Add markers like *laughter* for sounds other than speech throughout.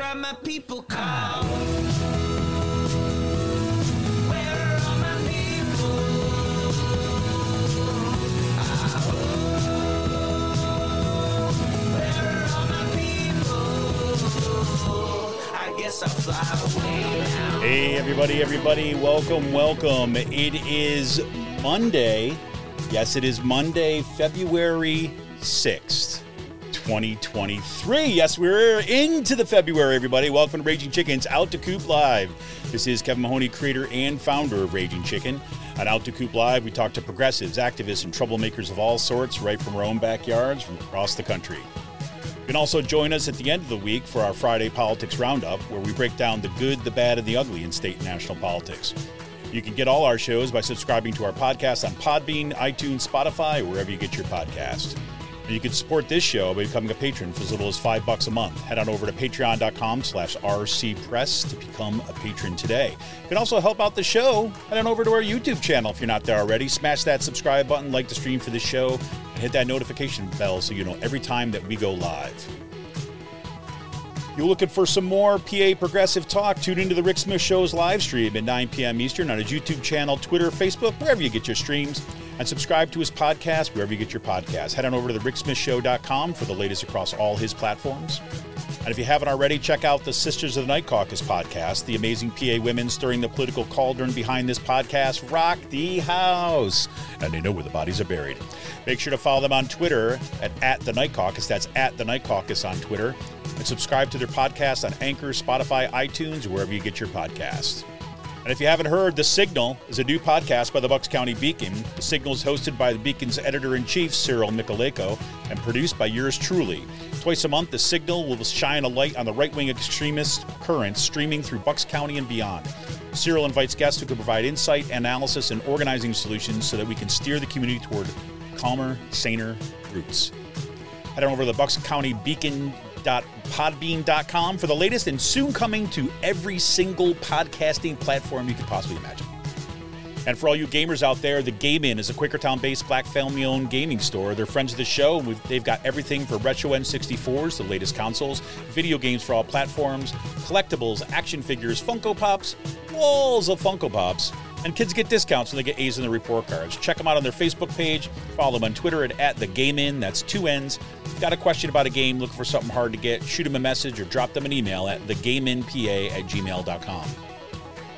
try my people call. Where are my people? Ah. Where are my people? I guess I'll fly away now. Hey, everybody, everybody, welcome, welcome. It is Monday. Yes, it is Monday, February 6th, 2023. Yes, we're into the February, everybody. Welcome to Raging Chicken's Out to Coop Live. This is Kevin Mahoney, creator and founder of Raging Chicken. On Out to Coop Live, we talk to progressives, activists, and troublemakers of all sorts right from our own backyards from across the country. You can also join us at the end of the week for our Friday Politics Roundup, where we break down the good, the bad, and the ugly in state and national politics. You can get all our shows by subscribing to our podcast on Podbean, iTunes, Spotify, wherever you get your podcast. You can support this show by becoming a patron for as little as five bucks a month. Head on over to patreon.com slash rcpress to become a patron today. You can also help out the show. Head on over to our YouTube channel if you're not there already. Smash that subscribe button, like the stream for the show, and hit that notification bell so you know every time that we go live. You're looking for some more PA progressive talk? Tune into the Rick Smith Show's live stream at 9 p.m. Eastern on his YouTube channel, Twitter, Facebook, wherever you get your streams. And subscribe to his podcast wherever you get your podcasts. Head on over to the ricksmithshow.com for the latest across all his platforms. And if you haven't already, check out the Sisters of the Night Caucus podcast. The amazing PA women stirring the political cauldron behind this podcast rock the house. And they know where the bodies are buried. Make sure to follow them on Twitter at, at the Night Caucus. That's at the Night Caucus on Twitter. And subscribe to their podcast on Anchor, Spotify, iTunes, wherever you get your podcasts. And if you haven't heard, The Signal is a new podcast by the Bucks County Beacon. The Signal is hosted by the Beacon's editor in chief, Cyril Mychalejko, and produced by yours truly. Twice a month, The Signal will shine a light on the right wing extremist currents streaming through Bucks County and beyond. Cyril invites guests who can provide insight, analysis, and organizing solutions so that we can steer the community toward calmer, saner roots. Head on over to the Bucks County Beacon podbean.com for the latest and soon coming to every single podcasting platform you could possibly imagine. And for all you gamers out there, the Game Inn is a Quakertown based black family owned gaming store. They're friends of the show. and They've got everything for retro N64s, the latest consoles, video games for all platforms, collectibles, action figures, Funko Pops, walls of Funko Pops. And kids get discounts when they get A's in their report cards. Check them out on their Facebook page. Follow them on Twitter at, at the Game Inn. That's two N's. Got a question about a game, looking for something hard to get, shoot them a message or drop them an email at thegameinpa at gmail.com.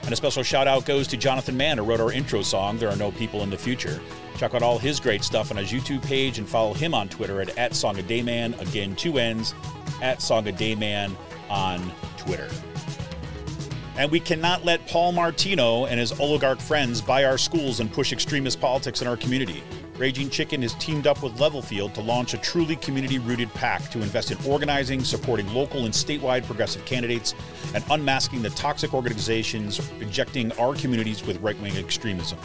And a special shout out goes to Jonathan Mann, who wrote our intro song, There Are No People in the Future. Check out all his great stuff on his YouTube page and follow him on Twitter at, at Song a Day Mann. Again, two N's, at Song a Day Mann on Twitter. And we cannot let Paul Martino and his oligarch friends buy our schools and push extremist politics in our community. Raging Chicken has teamed up with Levelfield to launch a truly community rooted pack to invest in organizing, supporting local and statewide progressive candidates, and unmasking the toxic organizations injecting our communities with right wing extremism.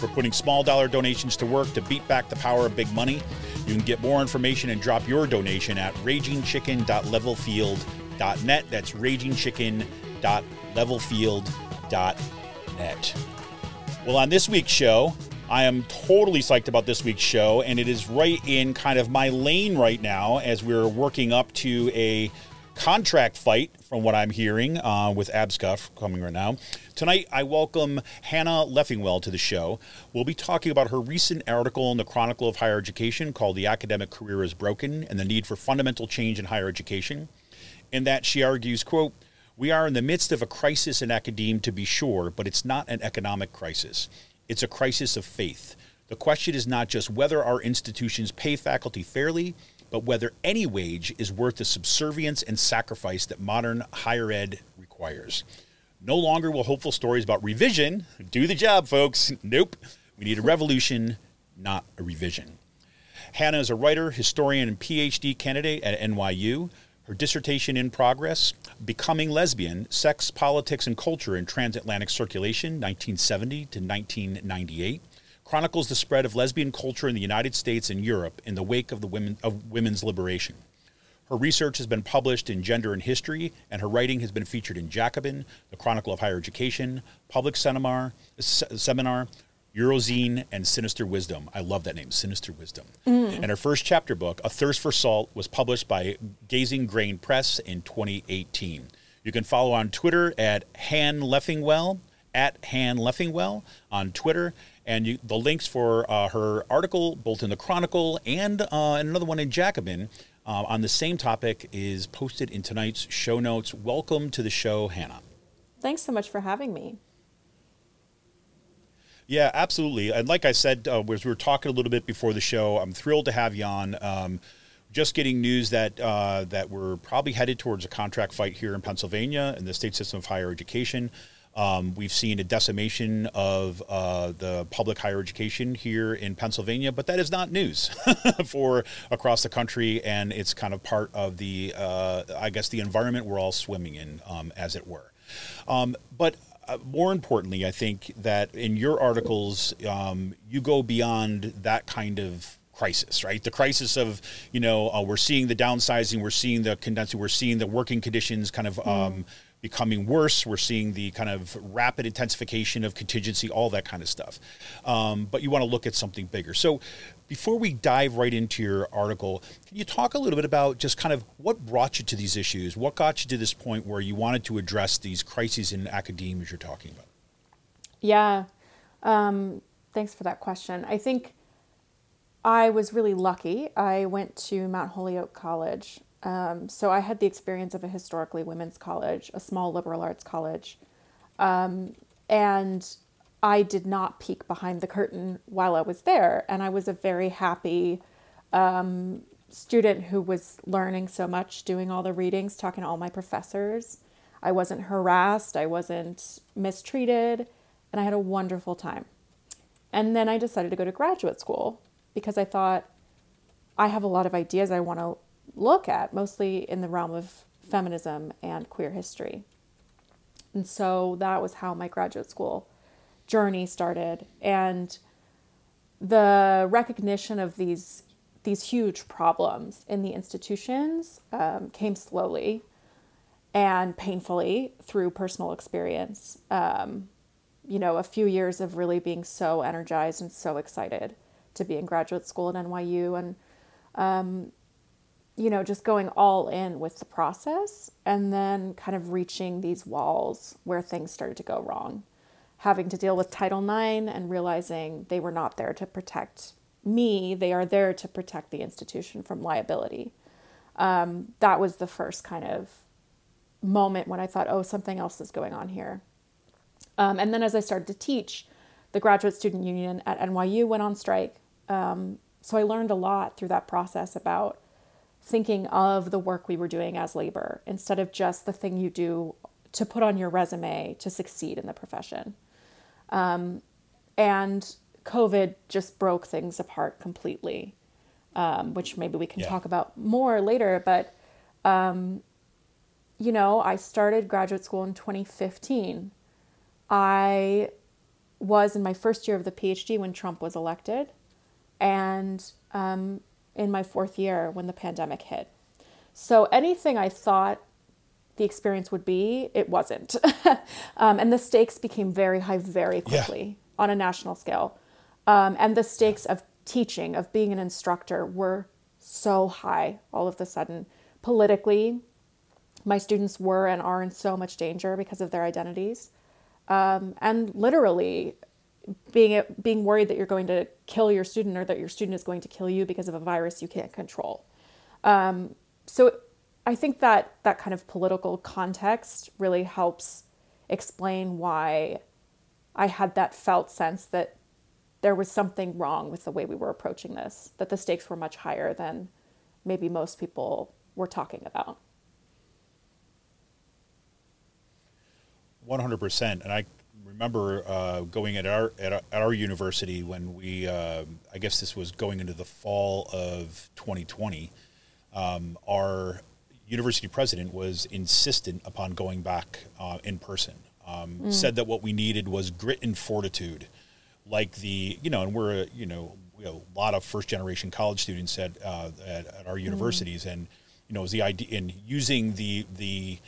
We're putting small dollar donations to work to beat back the power of big money. You can get more information and drop your donation at ragingchicken.levelfield.net. That's ragingchicken.levelfield.net. Well, on this week's show, I am totally psyched about this week's show, and it is right in kind of my lane right now as we're working up to a contract fight, from what I'm hearing, uh, with APSCUF coming right now. Tonight, I welcome Hannah Leffingwell to the show. We'll be talking about her recent article in the Chronicle of Higher Education called The Academic Career is Broken and the Need for Fundamental Change in Higher Education. In that, she argues, quote, we are in the midst of a crisis in academia, to be sure, but it's not an economic crisis. It's a crisis of faith. The question is not just whether our institutions pay faculty fairly, but whether any wage is worth the subservience and sacrifice that modern higher ed requires. No longer will hopeful stories about revision do the job, folks. Nope. We need a revolution, not a revision. Hannah is a writer, historian, and PhD candidate at NYU. Her dissertation in progress, Becoming Lesbian Sex, Politics, and Culture in Transatlantic Circulation, 1970 to 1998, chronicles the spread of lesbian culture in the United States and Europe in the wake of the women of women's liberation. Her research has been published in Gender and History, and her writing has been featured in Jacobin, the Chronicle of Higher Education, Public Seminar, Seminar Eurozine, and Sinister Wisdom. I love that name, Sinister Wisdom. Mm. And her first chapter book, A Thirst for Salt, was published by Gazing Grain Press in 2018. You can follow on Twitter at Han Leffingwell, at Han Leffingwell on Twitter. And you, the links for uh, her article, both in the Chronicle and uh, another one in Jacobin, uh, on the same topic is posted in tonight's show notes. Welcome to the show, Hannah. Thanks so much for having me. Yeah, absolutely. And like I said, uh, as we were talking a little bit before the show, I'm thrilled to have on. Um, just getting news that uh, that we're probably headed towards a contract fight here in Pennsylvania in the state system of higher education. Um, we've seen a decimation of uh, the public higher education here in Pennsylvania, but that is not news *laughs* for across the country, and it's kind of part of the, uh, I guess, the environment we're all swimming in, um, as it were. Um, but uh, more importantly, I think that in your articles, um, you go beyond that kind of crisis, right? The crisis of, you know, uh, we're seeing the downsizing, we're seeing the condensing, we're seeing the working conditions kind of mm becoming worse. We're seeing the kind of rapid intensification of contingency, all that kind of stuff. Um, but you want to look at something bigger. So, before we dive right into your article, can you talk a little bit about just kind of what brought you to these issues? What got you to this point where you wanted to address these crises in academia as you're talking about? Yeah. Um, thanks for that question. I think I was really lucky. I went to Mount Holyoke College um, so I had the experience of a historically women's college, a small liberal arts college. Um, and I did not peek behind the curtain while I was there. And I was a very happy um, student who was learning so much, doing all the readings, talking to all my professors. I wasn't harassed, I wasn't mistreated, and I had a wonderful time. And then I decided to go to graduate school because I thought I have a lot of ideas I want to look at, mostly in the realm of feminism and queer history. And so that was how my graduate school journey started. And the recognition of these these huge problems in the institutions um, came slowly and painfully through personal experience. Um, you know, a few years of really being so energized and so excited to be in graduate school at NYU and um, you know, just going all in with the process and then kind of reaching these walls where things started to go wrong. Having to deal with Title IX and realizing they were not there to protect me, they are there to protect the institution from liability. Um, that was the first kind of moment when I thought, oh, something else is going on here. Um, and then as I started to teach, the Graduate Student Union at NYU went on strike. Um, so I learned a lot through that process about thinking of the work we were doing as labor instead of just the thing you do to put on your resume to succeed in the profession. Um, and COVID just broke things apart completely, um, which maybe we can yeah. talk about more later. But, um, you know, I started graduate school in 2015. I was in my first year of the PhD when Trump was elected. And um, in my fourth year when the pandemic hit. So anything I thought the experience would be, it wasn't. *laughs* um, and the stakes became very high very quickly yeah. on a national scale. Um, and the stakes of teaching, of being an instructor, were so high all of a sudden. Politically, my students were and are in so much danger because of their identities. Um, and literally, being being worried that you're going to kill your student or that your student is going to kill you because of a virus you can't control. Um, so I think that that kind of political context really helps explain why I had that felt sense that there was something wrong with the way we were approaching this, that the stakes were much higher than maybe most people were talking about. 100%. And I remember uh, going at our, at our, at our university when we uh, I guess this was going into the fall of 2020. Um, our university president was insistent upon going back uh, in person. Um, mm. Said that what we needed was grit and fortitude. like the you know, and we're a, you know, we have a lot of first generation college students at uh, at, at, our universities, mm-hmm. and you know, is the idea in using the the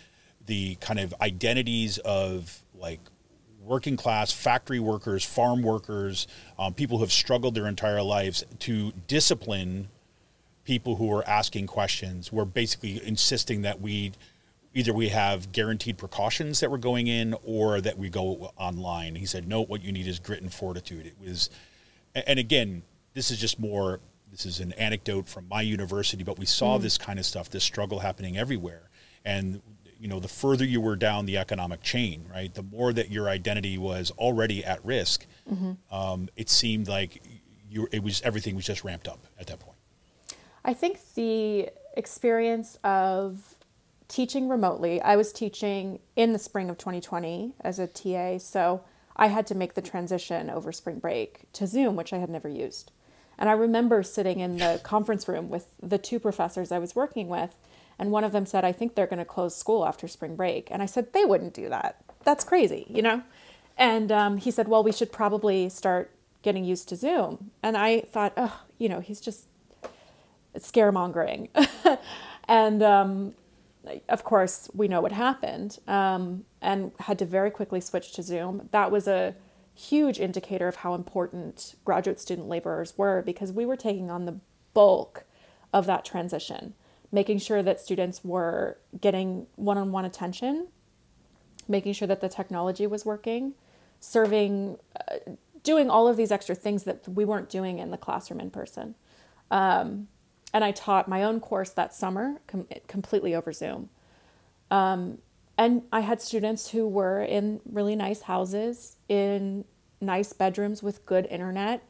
the kind of identities of like working class factory workers, farm workers, um, people who have struggled their entire lives to discipline people who were asking questions. We're basically insisting that we either we have guaranteed precautions that we're going in or that we go online. He said, no, what you need is grit and fortitude. It was, and again, this is just more, this is an anecdote from my university, but we saw mm. this kind of stuff, this struggle happening everywhere. And, you know, the further you were down the economic chain, right, the more that your identity was already at risk, mm-hmm. um, it seemed like you, it was, everything was just ramped up at that point. I think the experience of teaching remotely, I was teaching in the spring of 2020 as a TA, so I had to make the transition over spring break to Zoom, which I had never used. And I remember sitting in the conference room with the two professors I was working with, and one of them said, I think they're going to close school after spring break. And I said, they wouldn't do that. That's crazy, you know? And um, he said, well, we should probably start getting used to Zoom. And I thought, oh, you know, he's just scaremongering. *laughs* and um, of course, we know what happened um, and had to very quickly switch to Zoom. That was a huge indicator of how important graduate student laborers were because we were taking on the bulk of that transition, making sure that students were getting one on one attention, making sure that the technology was working, serving, uh, doing all of these extra things that we weren't doing in the classroom in person. Um, and I taught my own course that summer com- completely over Zoom. Um, and I had students who were in really nice houses, in nice bedrooms with good internet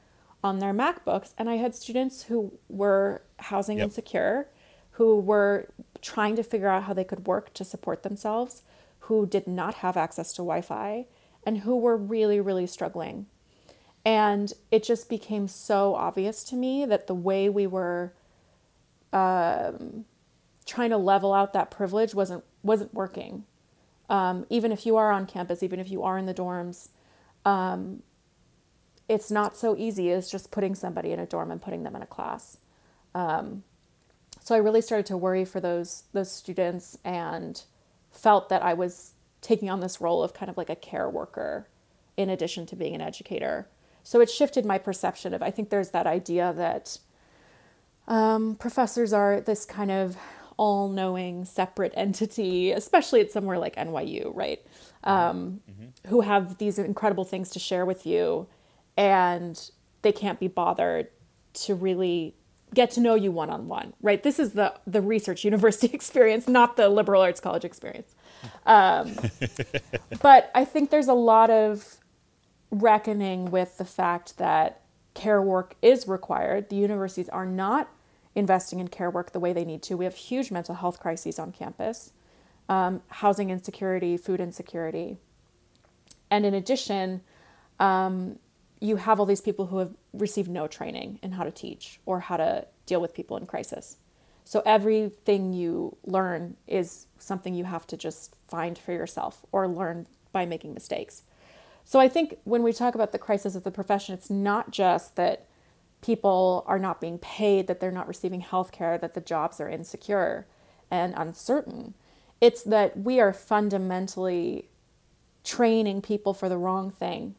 on their MacBooks. And I had students who were housing yep. insecure, who were trying to figure out how they could work to support themselves, who did not have access to Wi Fi, and who were really, really struggling. And it just became so obvious to me that the way we were um, trying to level out that privilege wasn't wasn't working. Um, even if you are on campus, even if you are in the dorms, um, it's not so easy as just putting somebody in a dorm and putting them in a class. Um, so I really started to worry for those those students and felt that I was taking on this role of kind of like a care worker in addition to being an educator. So it shifted my perception of I think there's that idea that um, professors are this kind of all knowing separate entity, especially at somewhere like NYU, right? Um, mm-hmm. Who have these incredible things to share with you, and they can't be bothered to really get to know you one on one, right? This is the the research university *laughs* experience, not the liberal arts college experience. Um, *laughs* but I think there's a lot of reckoning with the fact that care work is required. The universities are not investing in care work the way they need to. We have huge mental health crises on campus, um, housing insecurity, food insecurity. And in addition, um, you have all these people who have received no training in how to teach or how to deal with people in crisis. So everything you learn is something you have to just find for yourself or learn by making mistakes. So I think when we talk about the crisis of the profession, it's not just that people are not being paid, that they're not receiving health care, that the jobs are insecure and uncertain. It's that we are fundamentally training people for the wrong thing.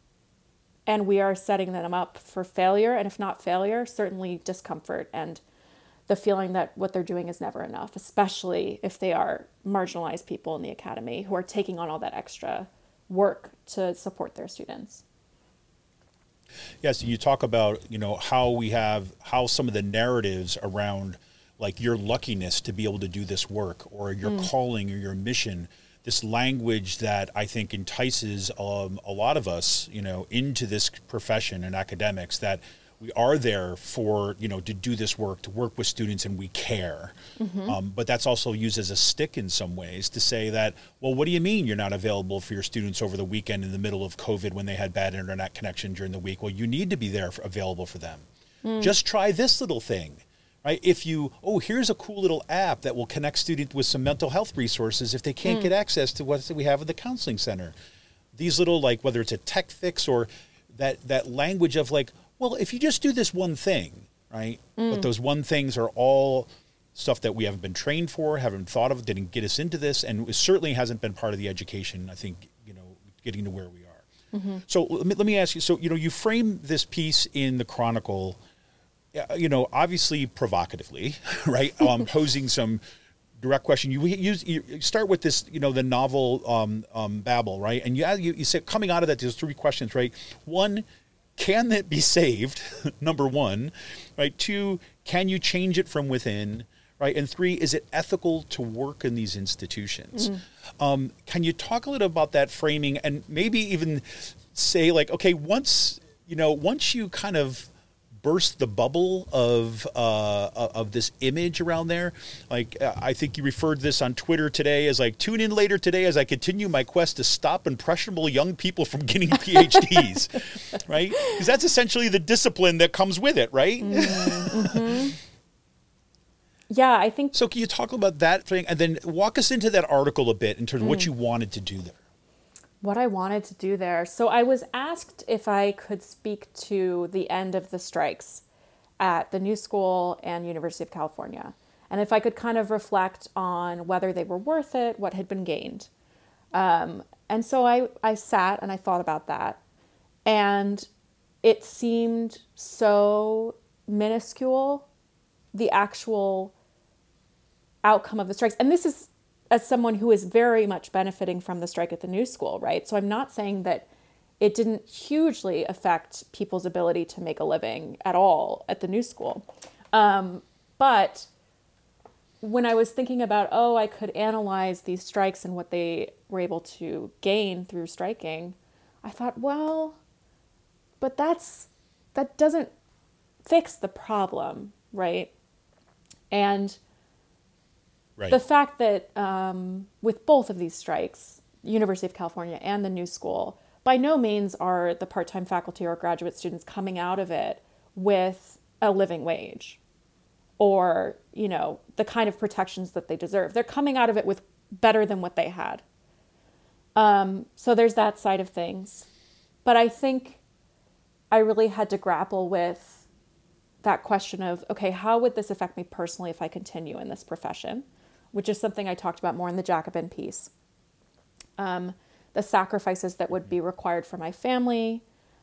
And we are setting them up for failure, and if not failure, certainly discomfort and the feeling that what they're doing is never enough, especially if they are marginalized people in the academy who are taking on all that extra work to support their students. Yes, you talk about you know how we have how some of the narratives around like your luckiness to be able to do this work or your mm. calling or your mission this language that I think entices um, a lot of us, you know, into this profession and academics that we are there for you know to do this work to work with students and we care mm-hmm. um, but that's also used as a stick in some ways to say that well what do you mean you're not available for your students over the weekend in the middle of covid when they had bad internet connection during the week well you need to be there for, available for them mm. just try this little thing right if you oh here's a cool little app that will connect students with some mental health resources if they can't mm. get access to what we have at the counseling center these little like whether it's a tech fix or that that language of like, well, if you just do this one thing, right? But those one things are all stuff that we haven't been trained for, haven't thought of, didn't get us into this, and it certainly hasn't been part of the education. I think you know, getting to where we are. So let me, let me ask you. So you know, you frame this piece in the Chronicle, uh, you know, obviously provocatively, *laughs* right? *laughs* Um, posing some direct question. You use you you start with this, you know, the novel um, um, Babel, right? And you, you you said coming out of that, there's three questions, right? One, can that be saved? *laughs* Number one, right? Two, can you change it from within? Right, and three, is it ethical to work in these institutions? Um, can you talk a little about that framing, and maybe even say like, okay, once you know, once you kind of burst the bubble of uh, of this image around there. Like uh, I think you referred this on Twitter today as like tune in later today as I continue my quest to stop impressionable young people from getting PhDs, *laughs* right? Because that's essentially the discipline that comes with it, right? *laughs* Yeah, I think So can you talk about that thing and then walk us into that article a bit in terms of what you wanted to do there? What I wanted to do there. So I was asked if I could speak to the end of the strikes at the New School and University of California, and if I could kind of reflect on whether they were worth it, what had been gained. Um, and so I, I sat and I thought about that, and it seemed so minuscule, the actual outcome of the strikes. And this is as someone who is very much benefiting from the strike at the new school, right? So I'm not saying that it didn't hugely affect people's ability to make a living at all at the new school. Um, but when I was thinking about, oh, I could analyze these strikes and what they were able to gain through striking, I thought, well, but that's that doesn't fix the problem, right? And Right. the fact that um, with both of these strikes, University of California and the New School, by no means are the part-time faculty or graduate students coming out of it with a living wage or you know the kind of protections that they deserve. They're coming out of it with better than what they had. Um, so there's that side of things, but I think I really had to grapple with that question of okay, how would this affect me personally if I continue in this profession? Which is something I talked about more in the Jacobin piece. Um, the sacrifices that would be required for my family,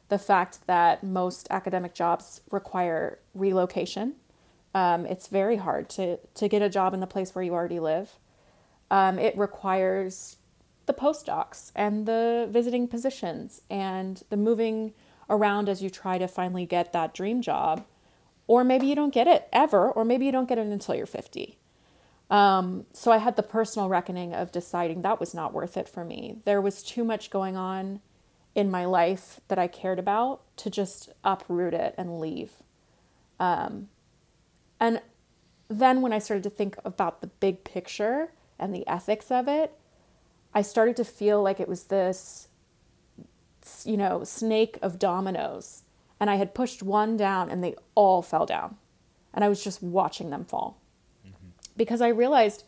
the fact that most academic jobs require relocation. Um, it's very hard to, to get a job in the place where you already live. Um, it requires the postdocs and the visiting positions and the moving around as you try to finally get that dream job. Or maybe you don't get it ever, or maybe you don't get it until you're 50. Um, so I had the personal reckoning of deciding that was not worth it for me. There was too much going on in my life that I cared about to just uproot it and leave. Um, and then when I started to think about the big picture and the ethics of it, I started to feel like it was this, you know, snake of dominoes. And I had pushed one down and they all fell down. And I was just watching them fall. Mm-hmm. Because I realized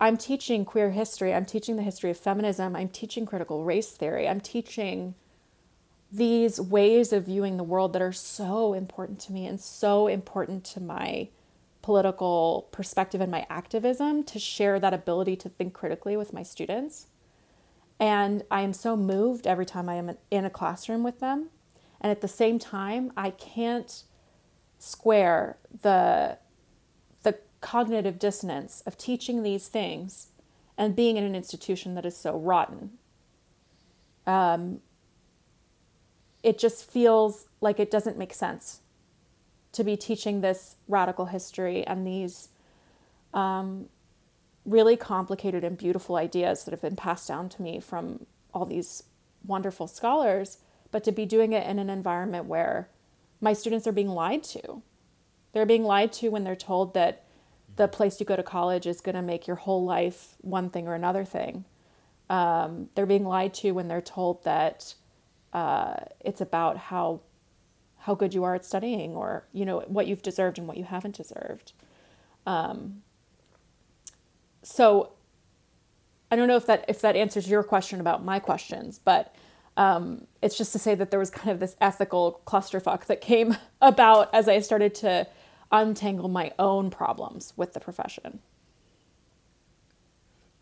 I'm teaching queer history, I'm teaching the history of feminism, I'm teaching critical race theory, I'm teaching these ways of viewing the world that are so important to me and so important to my political perspective and my activism to share that ability to think critically with my students. And I am so moved every time I am in a classroom with them. And at the same time, I can't square the the cognitive dissonance of teaching these things and being in an institution that is so rotten. Um, it just feels like it doesn't make sense to be teaching this radical history and these um, really complicated and beautiful ideas that have been passed down to me from all these wonderful scholars, but to be doing it in an environment where my students are being lied to. They're being lied to when they're told that the place you go to college is going to make your whole life one thing or another thing. Um, they're being lied to when they're told that uh, it's about how how good you are at studying or you know what you've deserved and what you haven't deserved. Um, so I don't know if that if that answers your question about my questions, but Um, it's just to say that there was kind of this ethical clusterfuck that came *laughs* about as I started to untangle my own problems with the profession.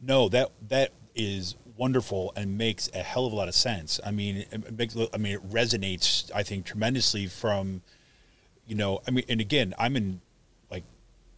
No, that that is wonderful and makes a hell of a lot of sense. I mean, it makes I mean it resonates I think tremendously from you know, I mean and again, I'm in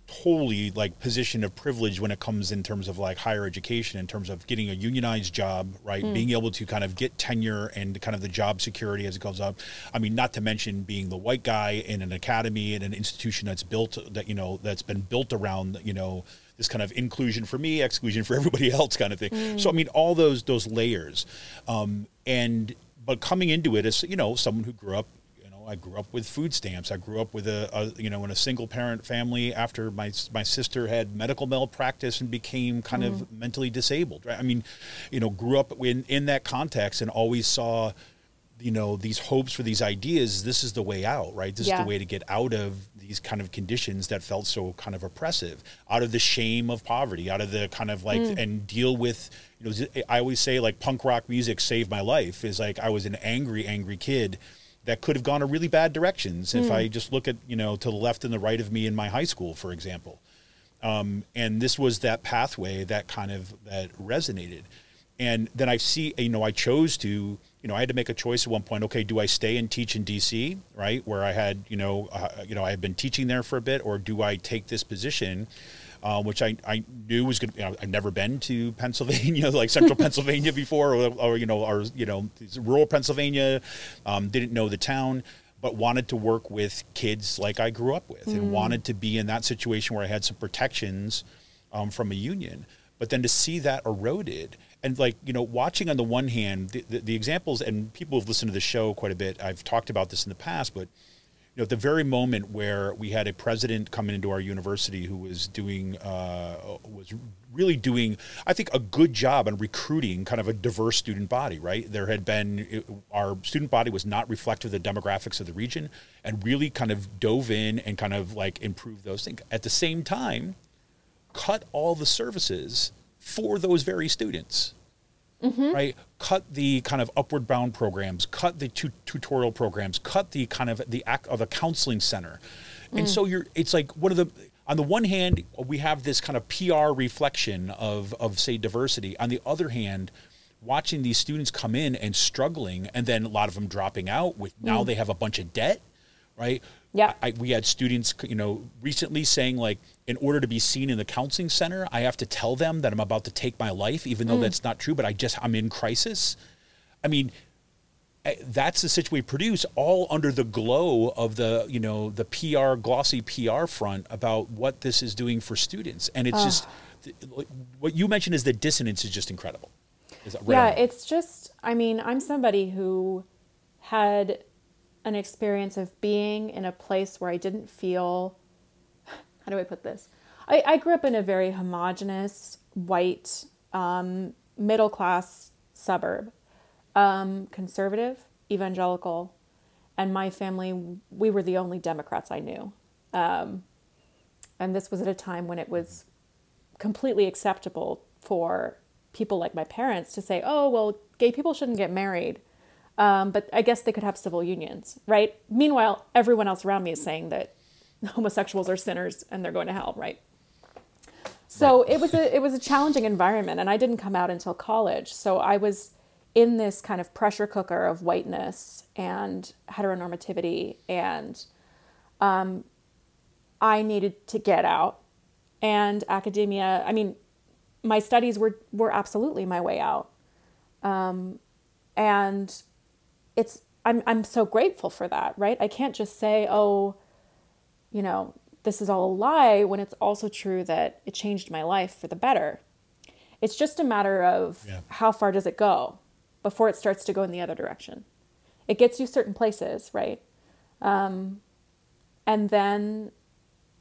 totally like position of privilege when it comes in terms of like higher education in terms of getting a unionized job, right? Mm. Being able to kind of get tenure and kind of the job security as it goes up. I mean, not to mention being the white guy in an academy in an institution that's built that you know that's been built around, you know, this kind of inclusion for me, exclusion for *laughs* everybody else kind of thing. Mm. So I mean, all those those layers, um, and but coming into it as you know someone who grew up. Know, I grew up with food stamps. I grew up with a, a, you know in a single parent family after my my sister had medical malpractice and became kind mm. of mentally disabled. Right? I mean, you know, grew up in in that context and always saw you know these hopes for these ideas this is the way out right this yeah. is the way to get out of these kind of conditions that felt so kind of oppressive out of the shame of poverty out of the kind of like mm. and deal with you know i always say like punk rock music saved my life is like i was an angry angry kid that could have gone a really bad directions mm. if i just look at you know to the left and the right of me in my high school for example um, and this was that pathway that kind of that resonated and then i see you know i chose to you know, I had to make a choice at one point. Okay, do I stay and teach in D.C. right, where I had, you know, uh, you know, I had been teaching there for a bit, or do I take this position, uh, which I, I knew was going to. You know, I've never been to *laughs* Pennsylvania, like Central *laughs* Pennsylvania before, or, or, you know, or you know, rural Pennsylvania. Um, didn't know the town. But wanted to work with kids like I grew up with, mm. and wanted to be in that situation where I had some protections um, from a union. But then to see that eroded, and like you know watching on the one hand the, the, the, examples and people have listened to the show quite a bit i've talked about this in the past but you know at the very moment where we had a president coming into our university who was doing uh, was really doing i think a good job on recruiting kind of a diverse student body right there had been it, our student body was not reflective of the demographics of the region and really kind of dove in and kind of like improved those things at the same time cut all the services for those very students. Mm-hmm. Right, cut the kind of upward bound programs, cut the tu- tutorial programs, cut the kind of the act of a counseling center, mm. and so you're. It's like one of the. On the one hand, we have this kind of PR reflection of of say diversity. On the other hand, watching these students come in and struggling, and then a lot of them dropping out with now mm. they have a bunch of debt, right? Yeah. I, we had students, you know, recently saying like, in order to be seen in the counseling center, I have to tell them that I'm about to take my life, even though mm. that's not true. But I just I'm in crisis. I mean, eh, that's the situation we produce all under the glow of the you know the PR glossy PR front about what this is doing for students, and it's just what you mentioned is the dissonance is just incredible. Is right yeah, it's just I mean I'm somebody who had an experience of being in a place where I didn't feel, how do I put this? I, I grew up in a very homogenous, white, um, middle class suburb, um, conservative, evangelical, and my family, we were the only Democrats I knew. Um, and this was at a time when it was completely acceptable for people like my parents to say, oh, well, gay people shouldn't get married. Um, but I guess they could have civil unions, right? Meanwhile, everyone else around me is saying that *laughs* homosexuals are sinners and they're going to hell, right? So right. it was a it was a challenging environment, and I didn't come out until college. So I was in this kind of pressure cooker of whiteness and heteronormativity, and um, I needed to get out. And academia, I mean, my studies were were absolutely my way out. Um, and it's I'm I'm so grateful for that, right? I can't just say, "Oh, you know, this is all a lie" when it's also true that it changed my life for the better. It's just a matter of yeah. how far does it go before it starts to go in the other direction. It gets you certain places, right? Um, and then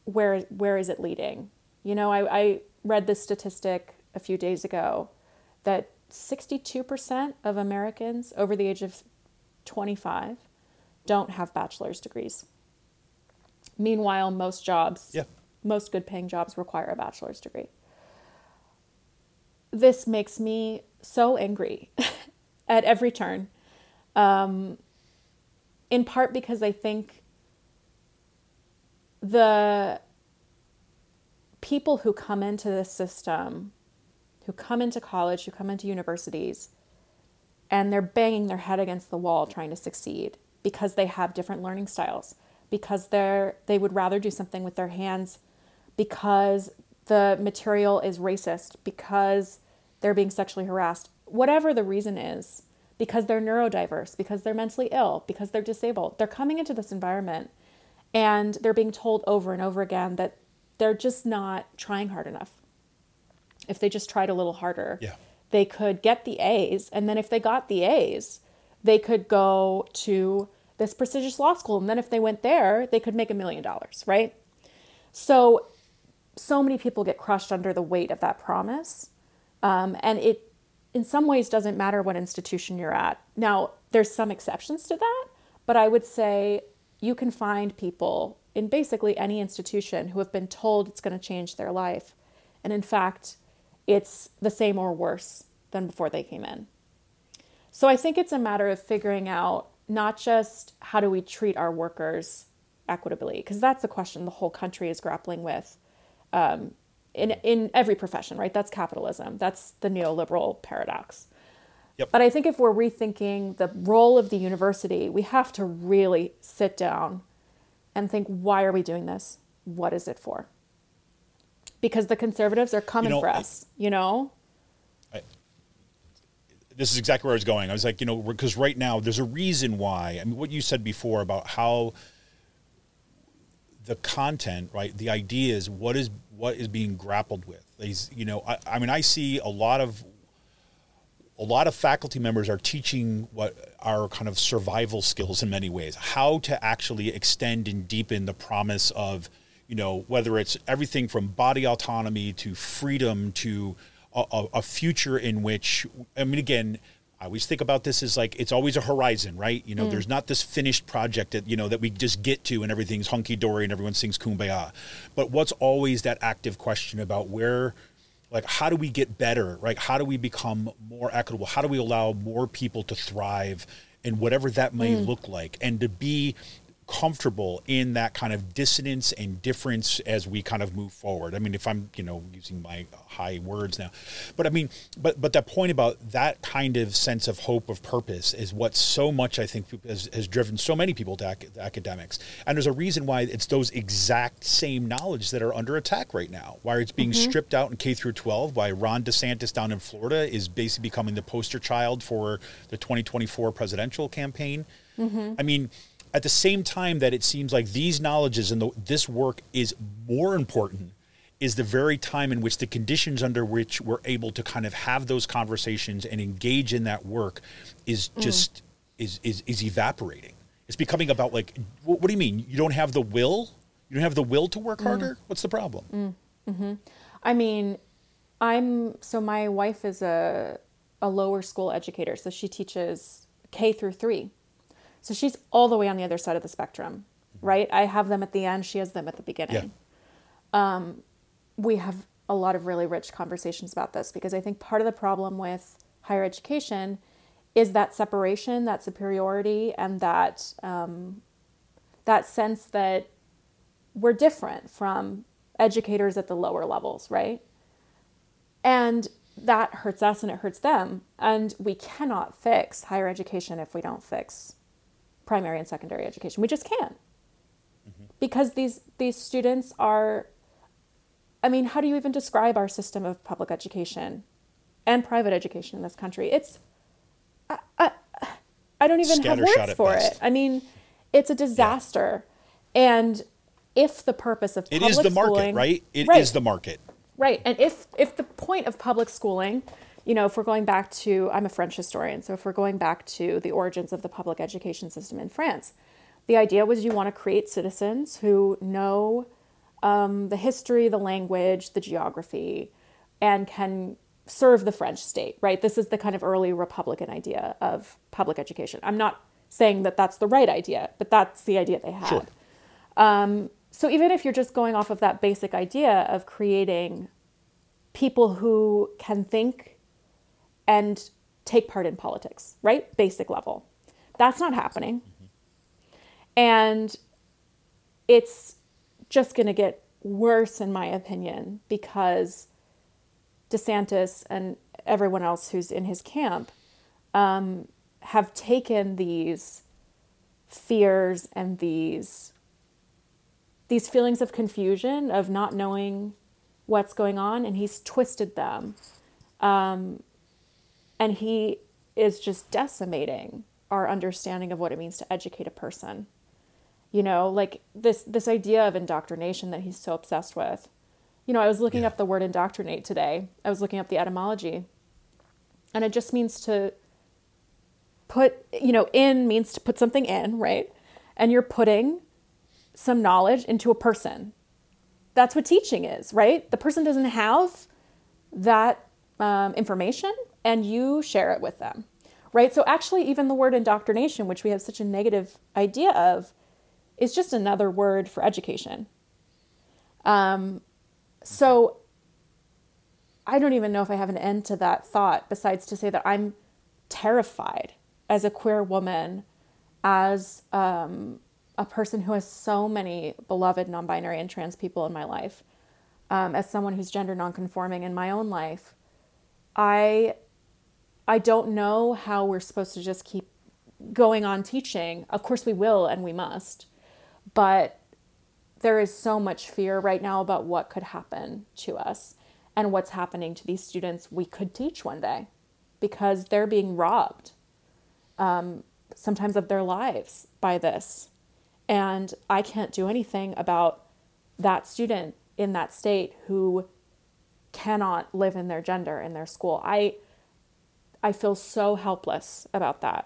where where is it leading? You know, I, I read this statistic a few days ago that 62% of Americans over the age of 25 don't have bachelor's degrees. Meanwhile, most jobs, yeah. most good paying jobs require a bachelor's degree. This makes me so angry *laughs* at every turn. Um, in part because I think the people who come into this system, who come into college, who come into universities, and they're banging their head against the wall trying to succeed because they have different learning styles, because they're they would rather do something with their hands, because the material is racist, because they're being sexually harassed, whatever the reason is, because they're neurodiverse, because they're mentally ill, because they're disabled. They're coming into this environment and they're being told over and over again that they're just not trying hard enough. If they just tried a little harder, Yeah. they could get the A's. And then if they got the A's, they could go to this prestigious law school. And then if they went there, they could make a million dollars, right? So, so many people get crushed under the weight of that promise. Um, and it, in some ways, doesn't matter what institution you're at. Now, there's some exceptions to that, but I would say you can find people in basically any institution who have been told it's going to change their life. And in fact, it's the same or worse than before they came in. So I think it's a matter of figuring out not just how do we treat our workers equitably, because that's the question the whole country is grappling with um, in, in every profession, right? That's capitalism. That's the neoliberal paradox. Yep. But I think if we're rethinking the role of the university, we have to really sit down and think why are we doing this? What is it for? Because the conservatives are coming know, for I- us, you know? This is exactly where I was going. I was like, you know, because right now there's a reason why. I mean, what you said before about how the content, right, the ideas, what is what is being grappled with. These, you know, I, I mean, I see a lot of a lot of faculty members are teaching what are kind of survival skills in many ways, how to actually extend and deepen the promise of, you know, whether it's everything from body autonomy to freedom to a, a, future in which, I mean, again, I always think about this as like it's always a horizon, right? You know, mm. there's not this finished project that you know that we just get to and everything's hunky dory and everyone sings kumbaya, but what's always that active question about where like how do we get better right? How do we become more equitable? How do we allow more people to thrive in whatever that may mm. look like? And to be comfortable in that kind of dissonance and difference as we kind of move forward. I mean if i'm you know using my high words now but i mean but but that point about that kind of sense of hope of purpose is what so much i think has, has driven so many people to, ac- academics. And there's a reason why it's those exact same knowledge that are under attack right now. Why it's being mm-hmm. stripped out in k through 12 why ron desantis down in florida is basically becoming the poster child for the 2024 presidential campaign. Mm-hmm. I mean at the same time that it seems like these knowledges and the, this work is more important is the very time in which the conditions under which we're able to kind of have those conversations and engage in that work is mm. just is, is is evaporating. It's becoming about like what, what do you mean? You don't have the will? You don't have the will to work mm. harder? What's the problem? Mm. Mm-hmm. I mean, I'm so my wife is a a lower school educator, so she teaches K through 3. So she's all the way on the other side of the spectrum, right? I have them at the end, she has them at the beginning. We have a lot of really rich conversations about this because I think part of the problem with higher education is that separation, that superiority, and that um, that sense that we're different from educators at the lower levels, right? And that hurts us and it hurts them. And we cannot fix higher education if we don't fix primary and secondary education. We just can't. Mm-hmm. Because these these students are I mean, how do you even describe our system of public education and private education in this country? It's I, I, I don't even have words for best. it. I mean, it's a disaster. And if the purpose of It is the market schooling, right It is Right. the market Right. And if if the point of public schooling, you know, if we're going back to I'm a French historian, so if we're going back to the origins of the public education system in France, the idea was you want to create citizens who know um, the history, the language, the geography, and can serve the French state, right? This is the kind of early Republican idea of public education. I'm not saying that that's the right idea, but that's the idea they had. Sure. So even if you're just going off of that basic idea of creating people who can think and take part in politics, right? Basic level. That's not happening. And it's just going to get worse, in my opinion, because DeSantis and everyone else who's in his camp um, have taken these fears and these these feelings of confusion of not knowing what's going on and he's twisted them um, and he is just decimating our understanding of what it means to educate a person. You know like this this idea of indoctrination that he's so obsessed with. You know i was looking Yeah. up the word indoctrinate today. I was looking up the etymology. And it just means to put you know in means to put something in right? And you're putting some knowledge into a person. That's what teaching is right? The person doesn't have that um, information and you share it with them right? So actually even the word indoctrination which we have such a negative idea of is just another word for education. Um, so i don't even know if i have an end to that thought besides to say that i'm terrified as a queer woman as um, a person who has so many beloved non-binary and trans people in my life um, as someone who's gender nonconforming in my own life i i don't know how we're supposed to just keep going on teaching. Of course we will and we must but there is so much fear right now about what could happen to us and what's happening to these students we could teach one day because they're being robbed um, sometimes of their lives by this. And i can't do anything about that student in that state who cannot live in their gender in their school. I i feel so helpless about that.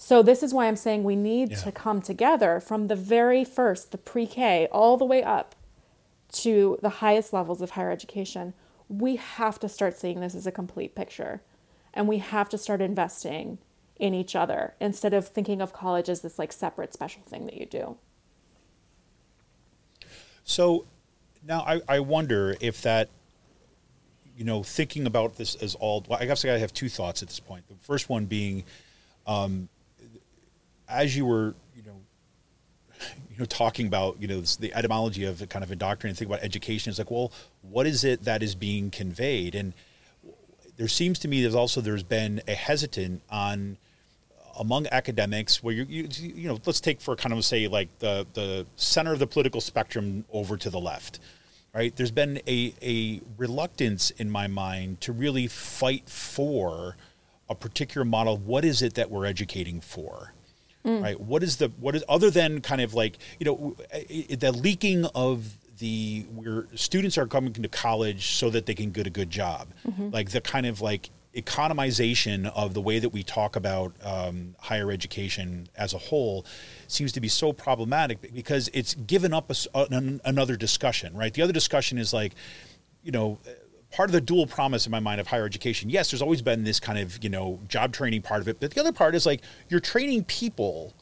So this is why i'm saying we need Yeah. to come together from the very first the pre-k all the way up to the highest levels of higher education. We have to start seeing this as a complete picture and we have to start investing in each other instead of thinking of college as this like separate special thing that you do. So now I, I wonder if that, you know, thinking about this as all, well, I guess I have two thoughts at this point. The first one being, um, as you were, you know, you know, talking about, you know, the etymology of kind of indoctrinating, think about education. It's like, well, what is it that is being conveyed? And there seems to me there's also there's been a hesitant on among academics where you, you you know let's take for kind of say like the the center of the political spectrum over to the left right? There's been a a reluctance in my mind to really fight for a particular model. What is it that we're educating for mm. right? What is the what is other than kind of like you know the leaking of the where students are coming into college so that they can get a good job. Mm-hmm. Like the kind of like economization of the way that we talk about um, higher education as a whole seems to be so problematic because it's given up a an, another discussion right? The other discussion is like you know part of the dual promise in my mind of higher education yes there's always been this kind of you know job training part of it but the other part is like you're training people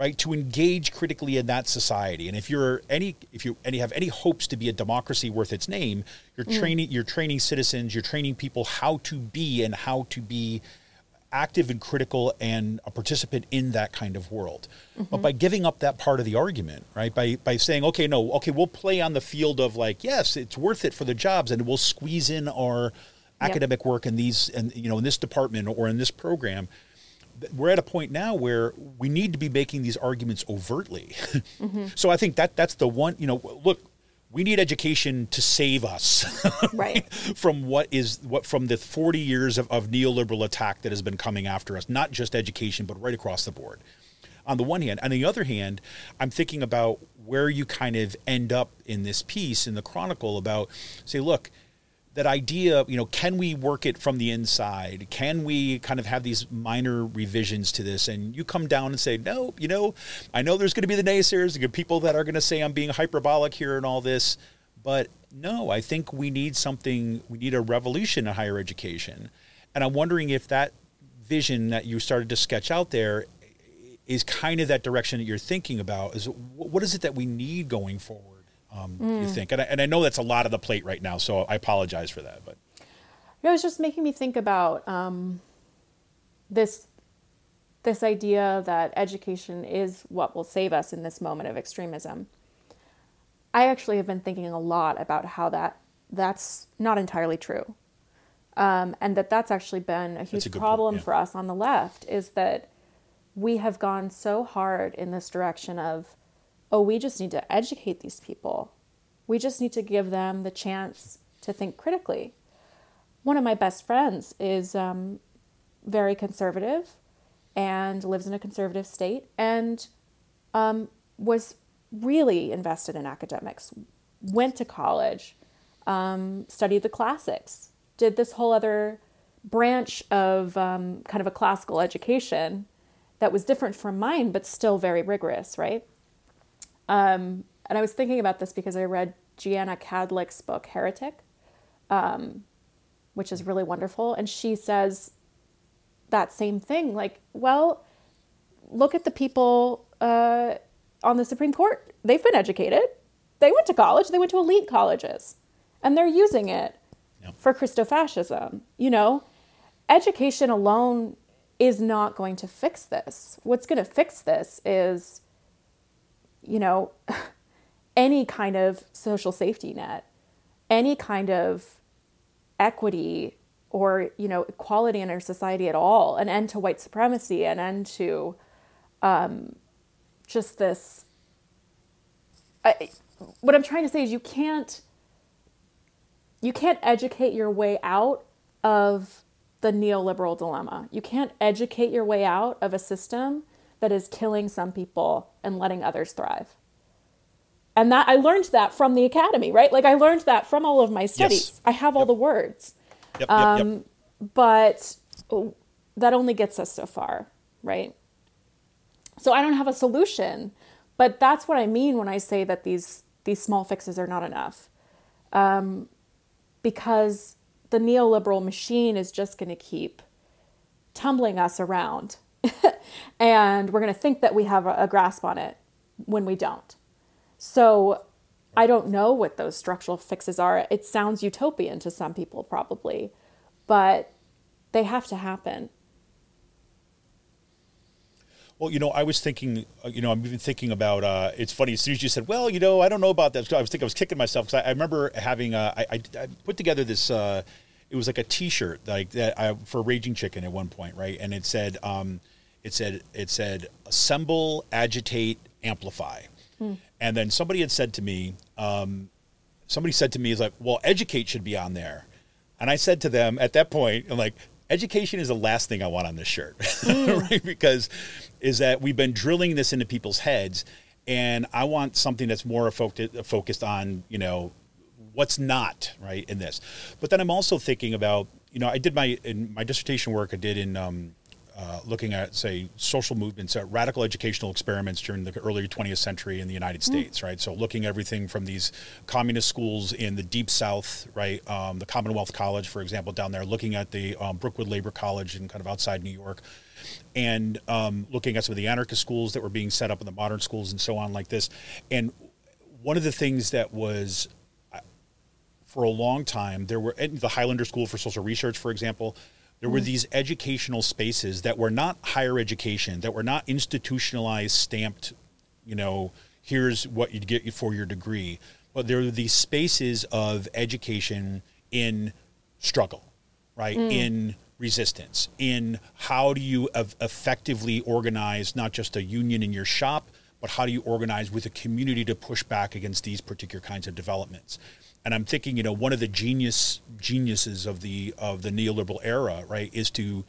right to engage critically in that society. And if you're any if you any have any hopes to be a democracy worth its name you're mm. training you're training citizens you're training people how to be and how to be active and critical and a participant in that kind of world. But mm-hmm. by giving up that part of the argument right by by saying okay no okay we'll play on the field of like yes it's worth it for the jobs and we'll squeeze in our academic work in these and you know in this department or in this program we're at a point now where we need to be making these arguments overtly. *laughs* Mm-hmm. so I think that that's the one, you know, look, we need education to save us *laughs* Right. from what is what from the 40 years of, of neoliberal attack that has been coming after us, not just education, but right across the board. On the one hand, on the other hand, I'm thinking about where you kind of end up in this piece in the Chronicle about say, look, that idea, you know, can we work it from the inside? Can we kind of have these minor revisions to this? And you come down and say, no, you know, I know there's going to be the naysayers, the people that are going to say I'm being hyperbolic here and all this, but no, I think we need something, we need a revolution in higher education. And I'm wondering if that vision that you started to sketch out there is kind of that direction that you're thinking about. Is what is it that we need going forward? Um, do You think, and I, and I know that's a lot of the plate right now, so I apologize for that. But No, it's just making me think about um, this this idea that education is what will save us in this moment of extremism. I actually have been thinking a lot about how that that's not entirely true. Um, and that that's actually been a huge a problem yeah. for us on the left is that we have gone so hard in this direction of, oh, we just need to educate these people. We just need to give them the chance to think critically. One of my best friends is um, very conservative and lives in a conservative state and um, was really invested in academics, went to college, um, studied the classics, did this whole other branch of um, kind of a classical education that was different from mine, but still very rigorous, right? Um, and I was thinking about this because I read Jeanna Kadlec's book, Heretic, um, which is really wonderful. And she says that same thing like, well, look at the people uh, on the Supreme Court. They've been educated, they went to college, they went to elite colleges, and they're using it Yep. for Christofascism. You know, education alone is not going to fix this. What's going to fix this is, you know, *laughs* any kind of social safety net, any kind of equity or, you know, equality in our society at all, an end to white supremacy, an end to um, just this. I, what I'm trying to say is you can't you can't educate your way out of the neoliberal dilemma. You can't educate your way out of a system that is killing some people and letting others thrive. And that I learned that from the academy, right? Like I learned that from all of my studies. I have all the words. Yep, yep, yep. Um, But that only gets us so far, right? So I don't have a solution, but that's what I mean when I say that these these small fixes are not enough. Um, because the neoliberal machine is just going to keep tumbling us around. *laughs* and we're going to think that we have a, a grasp on it when we don't. So I don't know what those structural fixes are. It sounds utopian to some people, probably, but they have to happen. Well, you know, I was thinking, uh, you know, I'm even thinking about. Uh, it's funny as soon as you said, "Well, you know, I don't know about that." I was thinking, I was kicking myself because I, I remember having. Uh, I, I, I put together this. Uh, it was like a T-shirt, like that I, for Raging Chicken at one point, right? And it said, um, it said, it said, assemble, agitate, amplify. And then somebody had said to me, um, somebody said to me, "Is like, well, educate should be on there." And I said to them at that point, I'm like, education is the last thing I want on this shirt, *laughs* right? Because is that we've been drilling this into people's heads, and I want something that's more focused focused on you know what's not right in this. But then I'm also thinking about you know I did my in my dissertation work I did in um, uh, looking at say social movements, uh, radical educational experiments during the early 20th century in the United States, right? So looking at everything from these communist schools in the deep South, right? Um, the Commonwealth College, for example, down there, looking at the um, Brookwood Labor College in kind of outside New York, and um, looking at some of the anarchist schools that were being set up in the modern schools and so on like this. And one of the things that was for a long time there were at the Highlander School for Social Research, for example, there were mm. these educational spaces that were not higher education, that were not institutionalized, stamped, you know, here's what you'd get for your degree, but there were these spaces of education in struggle, right? Mm. In resistance, in how do you effectively organize not just a union in your shop, but how do you organize with a community to push back against these particular kinds of developments? And I'm thinking, you know, one of the genius geniuses of the of the neoliberal era, right, is to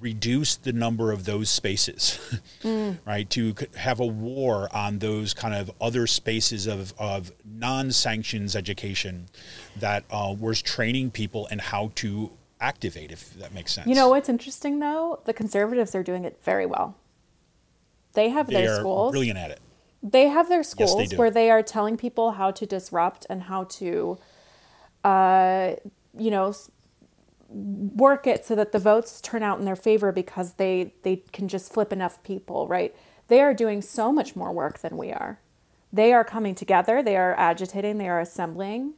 reduce the number of those spaces, *laughs* right? To have a war on those kind of other spaces of, of non-sanctions education that uh, was training people in how to activate, if that makes sense. You know what's interesting though? The conservatives are doing it very well. They have they their are schools. brilliant at it. They have their they schools do. where they are telling people how to disrupt and how to, uh, you know, work it so that the votes turn out in their favor because they they can just flip enough people, right? They are doing so much more work than we are. They are coming together. They are agitating. They are assembling,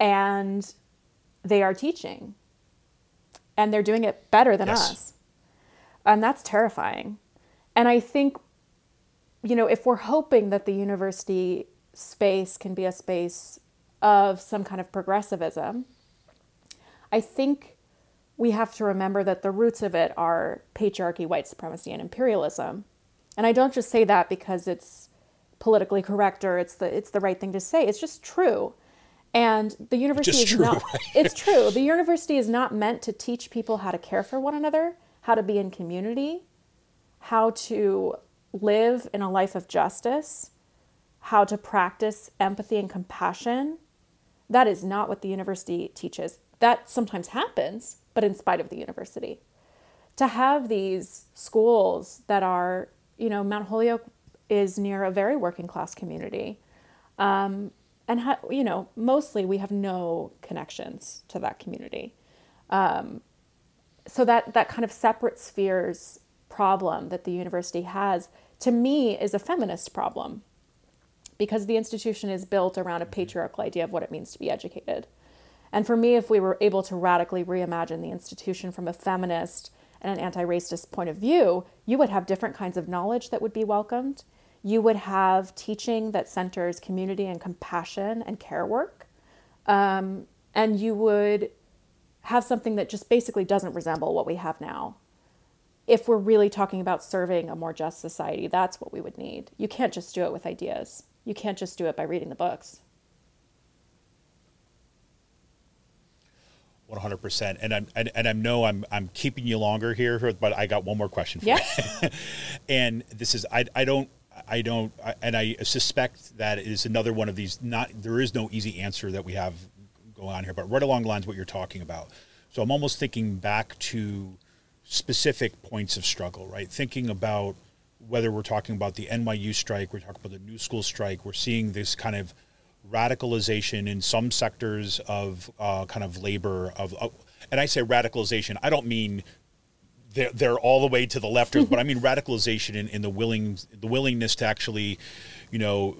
and they are teaching, and they're doing it better than Yes. us, and that's terrifying. And I think, you know, if we're hoping that the university space can be a space of some kind of progressivism, I think we have to remember that the roots of it are patriarchy, white supremacy, and imperialism. And I don't just say that because it's politically correct or it's the it's the right thing to say. It's just true. And the university Just is true, not *laughs* right? it's true. The university is not meant to teach people how to care for one another, how to be in community, how to live in a life of justice, how to practice empathy and compassion. That is not what the university teaches. That sometimes happens, but in spite of the university. To have these schools that are, you know, Mount Holyoke is near a very working class community. Um, and, ha- you know, mostly we have no connections to that community. Um, so that, that kind of separate spheres problem that the university has, to me, is a feminist problem because the institution is built around a patriarchal idea of what it means to be educated. And for me, if we were able to radically reimagine the institution from a feminist and an anti racist point of view, you would have different kinds of knowledge that would be welcomed. You would have teaching that centers community and compassion and care work. Um, and you would have something that just basically doesn't resemble what we have now. If we're really talking about serving a more just society, that's what we would need. You can't just do it with ideas. You can't just do it by reading the books. One hundred percent, and I'm and, and I know I'm I'm keeping you longer here, but I got one more question for Yeah. you. *laughs* and this is I I don't I don't I, and I suspect that it is another one of these. Not there is no easy answer that we have going on here, but right along the lines of what you're talking about. So I'm almost thinking back to specific points of struggle, right? Thinking about whether we're talking about the NYU strike, we're talking about the New School strike, we're seeing this kind of radicalization in some sectors of uh, kind of labor of, uh, and I say radicalization, I don't mean they're, they're all the way to the lefters, but I mean *laughs* radicalization in, in the willing the willingness to actually, you know,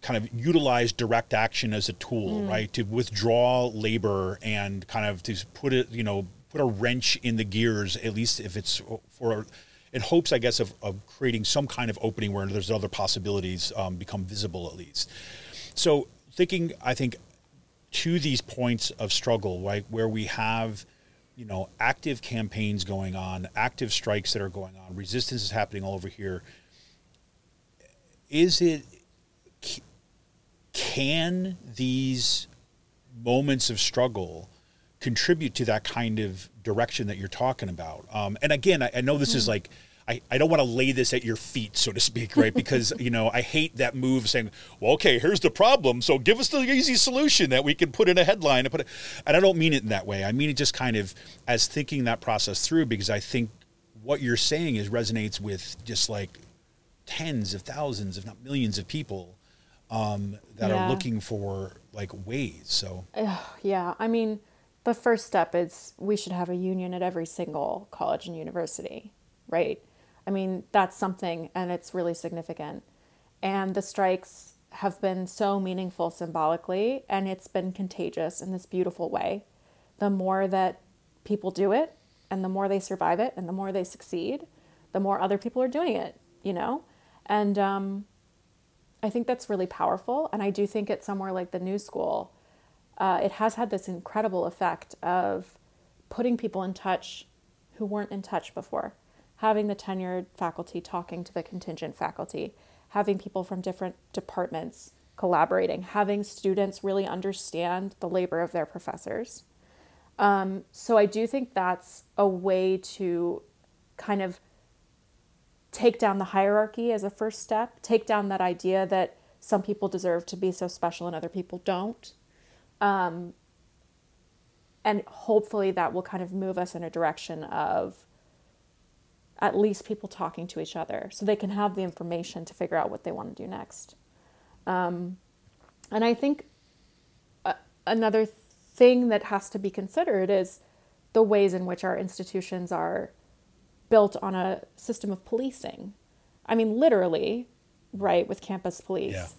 kind of utilize direct action as a tool, right? To withdraw labor and kind of to put it, you know, put a wrench in the gears, at least if it's for in hopes, I guess, of, of creating some kind of opening where there's other possibilities um, become visible at least. So thinking, I think, to these points of struggle, right, where we have, you know, active campaigns going on, active strikes that are going on, resistance is happening all over here. Is it? Can these moments of struggle contribute to that kind of direction that you're talking about? Um, and again, I, I know this is like. I, I don't want to lay this at your feet, so to speak, right? Because you know I hate that move saying, "Well, okay, here's the problem, so give us the easy solution that we can put in a headline and put it." And I don't mean it in that way. I mean it just kind of as thinking that process through, because I think what you're saying is resonates with just like tens of thousands, if not millions, of people um, that Yeah. are looking for like ways. So Yeah, I mean, the first step is we should have a union at every single college and university, right? I mean, that's something, and it's really significant. And the strikes have been so meaningful symbolically, and it's been contagious in this beautiful way. The more that people do it, and the more they survive it, and the more they succeed, the more other people are doing it, you know? And um, I think that's really powerful. And I do think at somewhere like the New School, uh, it has had this incredible effect of putting people in touch who weren't in touch before, having the tenured faculty talking to the contingent faculty, having people from different departments collaborating, having students really understand the labor of their professors. Um, so I do think that's a way to kind of take down the hierarchy as a first step, take down that idea that some people deserve to be so special and other people don't. Um, and hopefully that will kind of move us in a direction of at least people talking to each other so they can have the information to figure out what they want to do next. Um, and I think uh, another thing that has to be considered is the ways in which our institutions are built on a system of policing. I mean, literally, right, with campus police.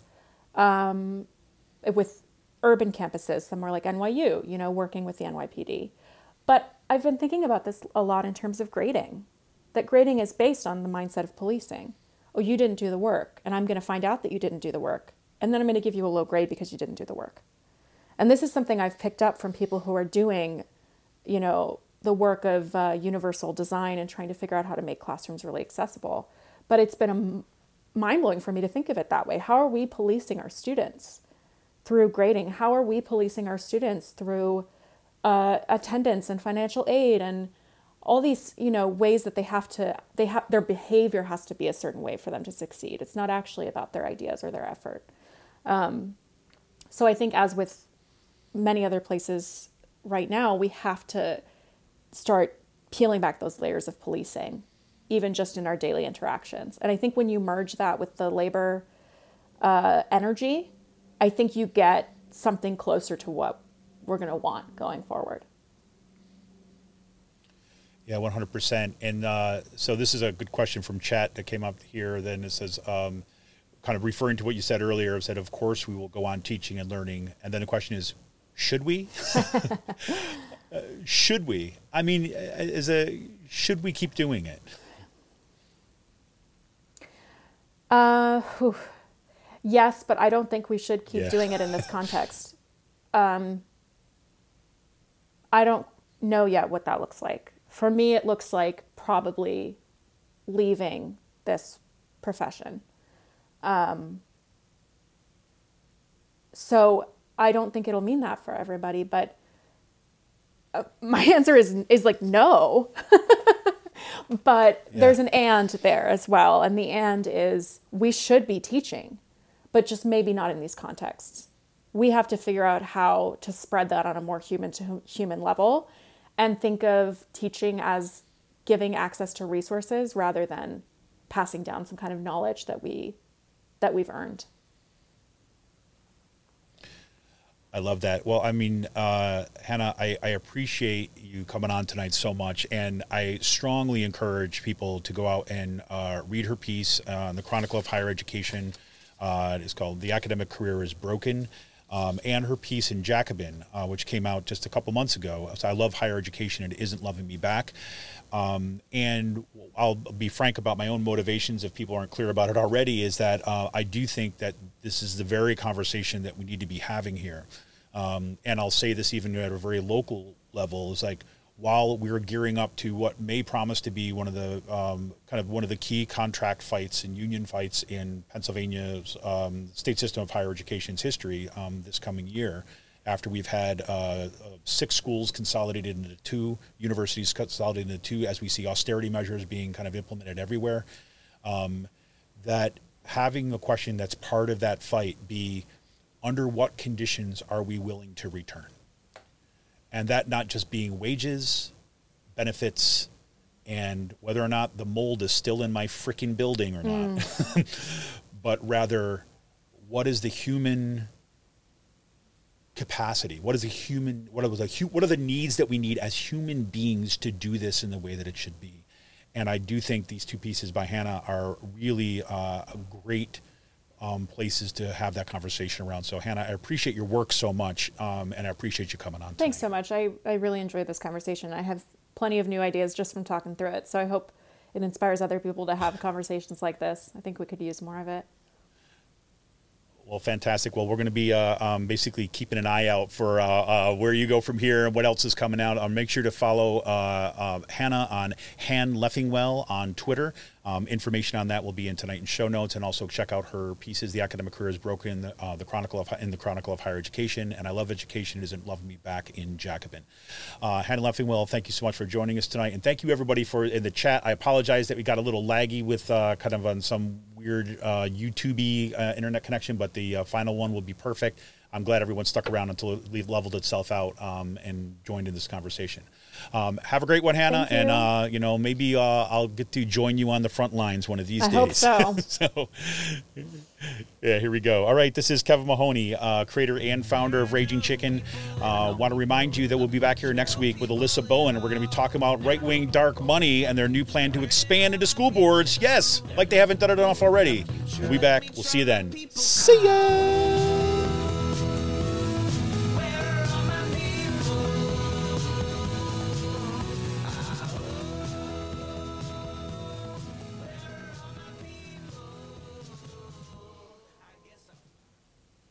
Yeah. Um, with urban campuses, somewhere like NYU, you know, working with the NYPD. But I've been thinking about this a lot in terms of grading. that grading is based on the mindset of policing. Oh, you didn't do the work, and I'm going to find out that you didn't do the work, and then I'm going to give you a low grade because you didn't do the work. And this is something I've picked up from people who are doing, you know, the work of uh, universal design and trying to figure out how to make classrooms really accessible. But it's been a mind blowing for me to think of it that way. How are we policing our students through grading? How are we policing our students through uh, attendance and financial aid and all these you know ways that they have to they have their behavior has to be a certain way for them to succeed. It's not actually about their ideas or their effort. Um, so i think as with many other places right now we have to start peeling back those layers of policing even just in our daily interactions. And i think when you merge that with the labor uh, energy i think you get something closer to what we're going to want going forward yeah, 100%. And uh, so this is a good question from chat that came up here. Then it says, um, kind of referring to what you said earlier, it said, of course, we will go on teaching and learning. And then the question is, should we? uh, *laughs* should we? I mean, is a should we keep doing it? Uh, whew. Yes, but I don't think we should keep yeah. doing it in this context. Um, I don't know yet what that looks like for me, it looks like probably leaving this profession. Um, so I don't think it'll mean that for everybody, but uh, my *laughs* answer is is like no. *laughs* but yeah. there's an and there as well, and the and is we should be teaching, but just maybe not in these contexts. We have to figure out how to spread that on a more human to human level and think of teaching as giving access to resources rather than passing down some kind of knowledge that we that we've earned. I love that. Well, I mean, uh, Hannah, I, I, appreciate you coming on tonight so much, and I strongly encourage people to go out and uh, read her piece uh, the Chronicle of Higher Education. Uh, it's called "The Academic Career Is Broken." um, and her piece in Jacobin, uh, which came out just a couple months ago. So I love higher education and it isn't loving me back. Um, and I'll be frank about my own motivations if people aren't clear about it already, is that uh, I do think that this is the very conversation that we need to be having here. Um, and I'll say this even at a very local level is like, while we're gearing up to what may promise to be one of the um, kind of one of the key contract fights and union fights in Pennsylvania's um, state system of higher education's history um, this coming year, after we've had uh, uh, six schools consolidated into two, universities consolidated into two, as we see austerity measures being kind of implemented everywhere, um, that having a question that's part of that fight be under what conditions are we willing to return? And that not just being wages, benefits, and whether or not the mold is still in my freaking building or not, mm. *laughs* but rather what is the human capacity? What is the human? What are the what are the needs that we need as human beings to do this in the way that it should be? And I do think these two pieces by Hannah are really uh, a great um, places to have that conversation around. So, Hannah, I appreciate your work so much, um, and I appreciate you coming on. Thanks so much. I, I really enjoyed this conversation. I have plenty of new ideas just from talking through it. So, I hope it inspires other people to have conversations like this. I think we could use more of it. Well, fantastic. Well, we're going to be uh, um, basically keeping an eye out for uh, uh, where you go from here and what else is coming out. Um, make sure to follow uh, uh, Hannah on Han Leffingwell on Twitter. Um, information on that will be in tonight in show notes, and also check out her pieces. The academic career is broken. The, uh, the chronicle of in the chronicle of higher education, and I love education. Isn't loving me back in Jacobin. Uh, Hannah Leffingwell, thank you so much for joining us tonight, and thank you everybody for in the chat. I apologize that we got a little laggy with uh, kind of on some weird uh, YouTubey uh, internet connection, but the uh, final one will be perfect. I'm glad everyone stuck around until it leveled itself out um, and joined in this conversation. Um, have a great one, Hannah, you. and uh, you know maybe uh, I'll get to join you on the front lines one of these I days. Hope so. *laughs* so, yeah, here we go. All right, this is Kevin Mahoney, uh, creator and founder of Raging Chicken. Uh, Want to remind you that we'll be back here next week with Alyssa Bowen, and we're going to be talking about right wing dark money and their new plan to expand into school boards. Yes, like they haven't done it enough already. We'll be back. We'll see you then. See ya.